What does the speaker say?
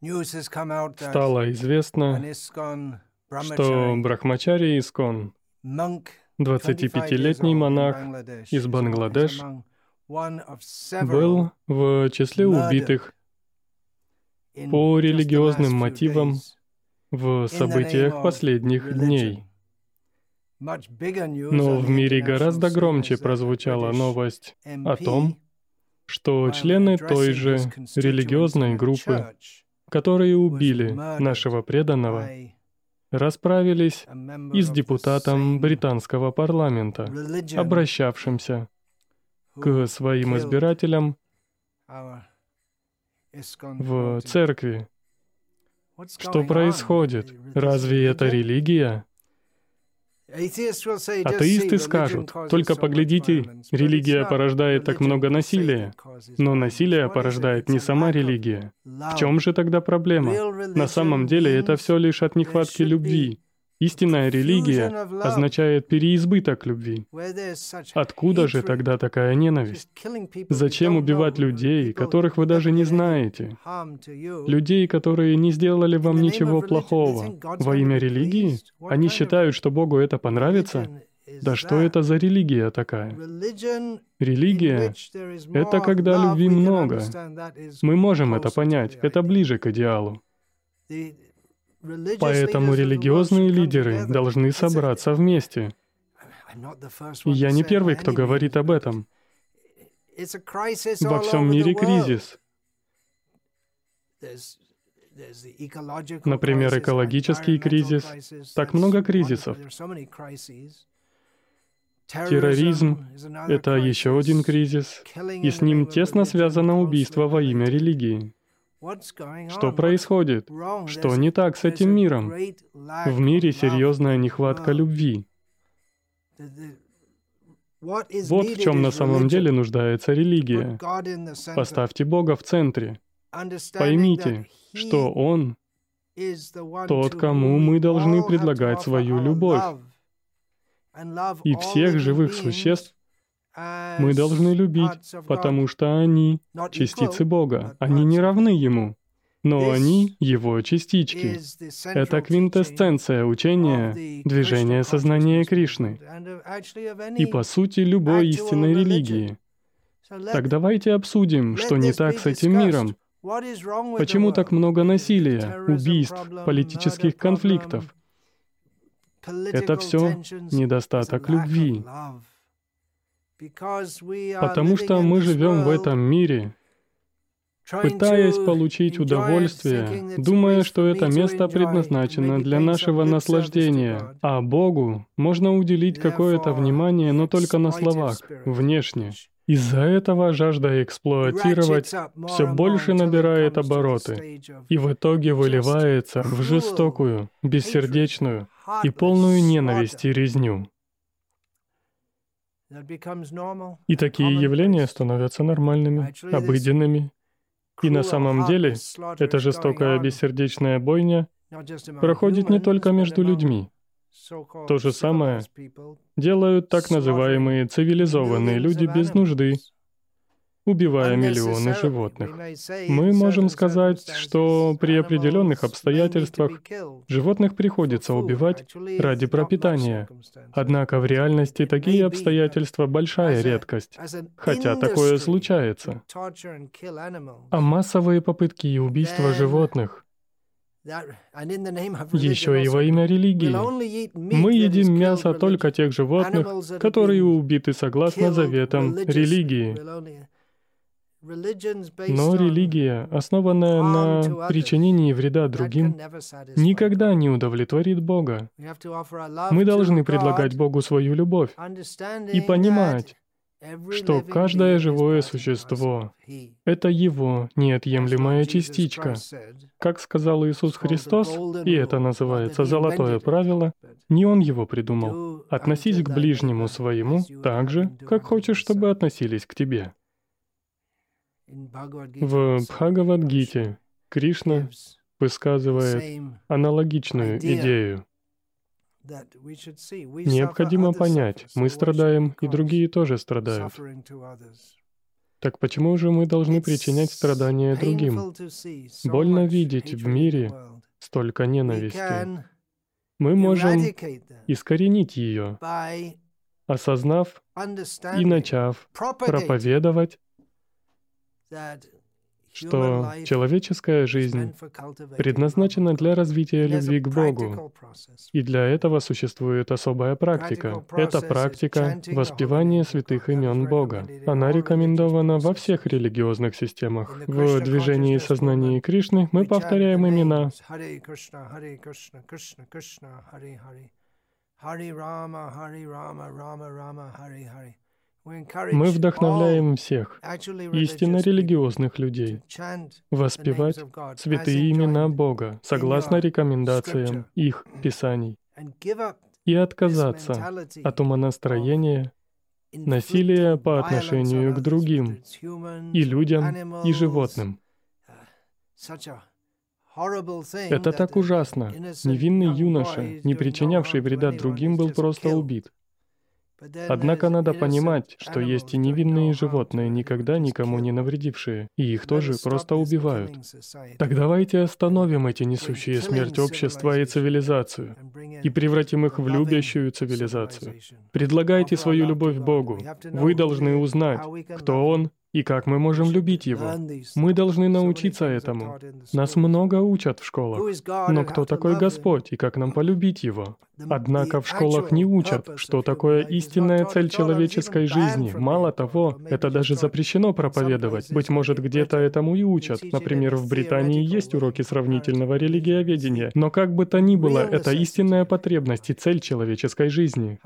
стало известно, что Брахмачари Искон, 25-летний монах из Бангладеш, был в числе убитых по религиозным мотивам в событиях последних дней. Но в мире гораздо громче прозвучала новость о том, что члены той же религиозной группы, которые убили нашего преданного, расправились и с депутатом британского парламента, обращавшимся к своим избирателям в церкви. Что происходит? Разве это религия? Атеисты скажут, только поглядите, религия порождает так много насилия. Но насилие порождает не сама религия. В чем же тогда проблема? На самом деле это все лишь от нехватки любви. Истинная религия означает переизбыток любви. Откуда же тогда такая ненависть? Зачем убивать людей, которых вы даже не знаете? Людей, которые не сделали вам ничего плохого. Во имя религии? Они считают, что Богу это понравится? Да что это за религия такая? Религия — это когда любви много. Мы можем это понять, это ближе к идеалу. Поэтому религиозные лидеры должны собраться вместе. я не первый, кто говорит об этом. Во всем мире кризис. Например, экологический кризис. Так много кризисов. Терроризм — это еще один кризис, и с ним тесно связано убийство во имя религии. Что происходит? Что не так с этим миром? В мире серьезная нехватка любви. Вот в чем на самом деле нуждается религия. Поставьте Бога в центре. Поймите, что Он тот, кому мы должны предлагать свою любовь. И всех живых существ мы должны любить, потому что они — частицы Бога, они не равны Ему, но они — Его частички. Это квинтэссенция учения, движения сознания Кришны и, по сути, любой истинной религии. Так давайте обсудим, что не так с этим миром, Почему так много насилия, убийств, политических конфликтов? Это все недостаток любви. Потому что мы живем в этом мире, пытаясь получить удовольствие, думая, что это место предназначено для нашего наслаждения, а Богу можно уделить какое-то внимание, но только на словах, внешне. Из-за этого жажда эксплуатировать все больше набирает обороты. и в итоге выливается в жестокую, бессердечную и полную ненависть и резню. И такие явления становятся нормальными, обыденными. И на самом деле эта жестокая бессердечная бойня проходит не только между людьми. То же самое делают так называемые цивилизованные люди без нужды, убивая миллионы животных. Мы можем сказать, что при определенных обстоятельствах животных приходится убивать ради пропитания. Однако в реальности такие обстоятельства — большая редкость, хотя такое случается. А массовые попытки и убийства животных — еще и во имя религии. Мы едим мясо только тех животных, которые убиты согласно заветам религии. Но религия, основанная на причинении вреда другим, никогда не удовлетворит Бога. Мы должны предлагать Богу свою любовь и понимать, что каждое живое существо — это Его неотъемлемая частичка. Как сказал Иисус Христос, и это называется «золотое правило», не Он его придумал. Относись к ближнему своему так же, как хочешь, чтобы относились к тебе. В Бхагавадгите Кришна высказывает аналогичную идею. Необходимо понять, мы страдаем, и другие тоже страдают. Так почему же мы должны причинять страдания другим? Больно видеть в мире столько ненависти. Мы можем искоренить ее, осознав и начав проповедовать что человеческая жизнь предназначена для развития любви к Богу. И для этого существует особая практика. Это практика воспевания святых имен Бога. Она рекомендована во всех религиозных системах. В движении сознания Кришны мы повторяем имена Хари Рама, Хари Рама, Рама Рама, Хари Хари. Мы вдохновляем всех, истинно религиозных людей, воспевать святые имена Бога согласно рекомендациям их писаний и отказаться от умонастроения, насилия по отношению к другим, и людям, и животным. Это так ужасно. Невинный юноша, не причинявший вреда другим, был просто убит. Однако надо понимать, что есть и невинные животные, никогда никому не навредившие, и их тоже просто убивают. Так давайте остановим эти несущие смерть общества и цивилизацию, и превратим их в любящую цивилизацию. Предлагайте свою любовь Богу. Вы должны узнать, кто Он и как мы можем любить Его. Мы должны научиться этому. Нас много учат в школах. Но кто такой Господь и как нам полюбить Его? Однако в школах не учат, что такое истинная цель человеческой жизни. Мало того, это даже запрещено проповедовать. Быть может, где-то этому и учат. Например, в Британии есть уроки сравнительного религиоведения. Но как бы то ни было, это истинная потребность и цель человеческой жизни.